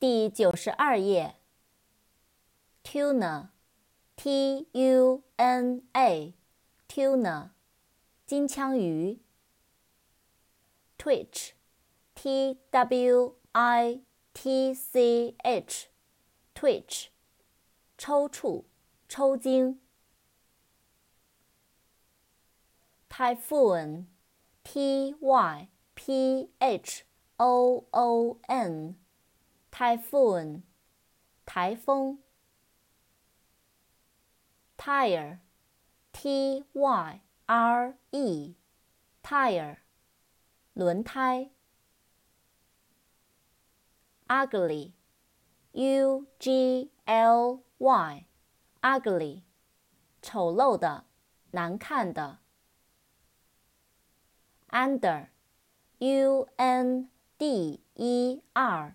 第九十二页。tuna，t-u-n-a，tuna，金枪鱼。twitch，t-w-i-t-c-h，twitch，抽搐、抽筋。Typhoon，T-Y-P-H-O-O-N Typhoon，台风。tire，t-y-r-e，tire，轮胎。ugly，u-g-l-y，ugly，丑陋的，难看的。Under，U N D E R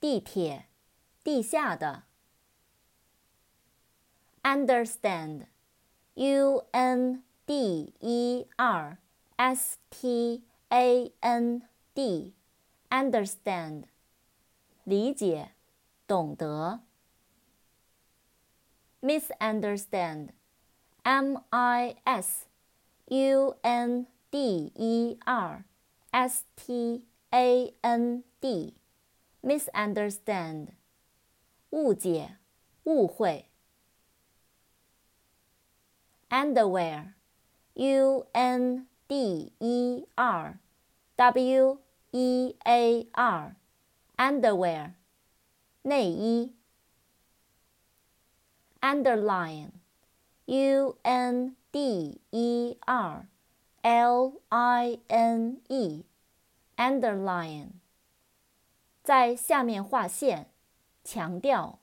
地铁，地下的。understand, u n d e r s t a n d, understand, 理解，懂得。misunderstand, m i s u n d e r s t a n d, misunderstand, 误解，误会。underwear, u n d e r w e a r, underwear, 内衣。underline, u n d e r l i n e, underline, 在下面划线强调。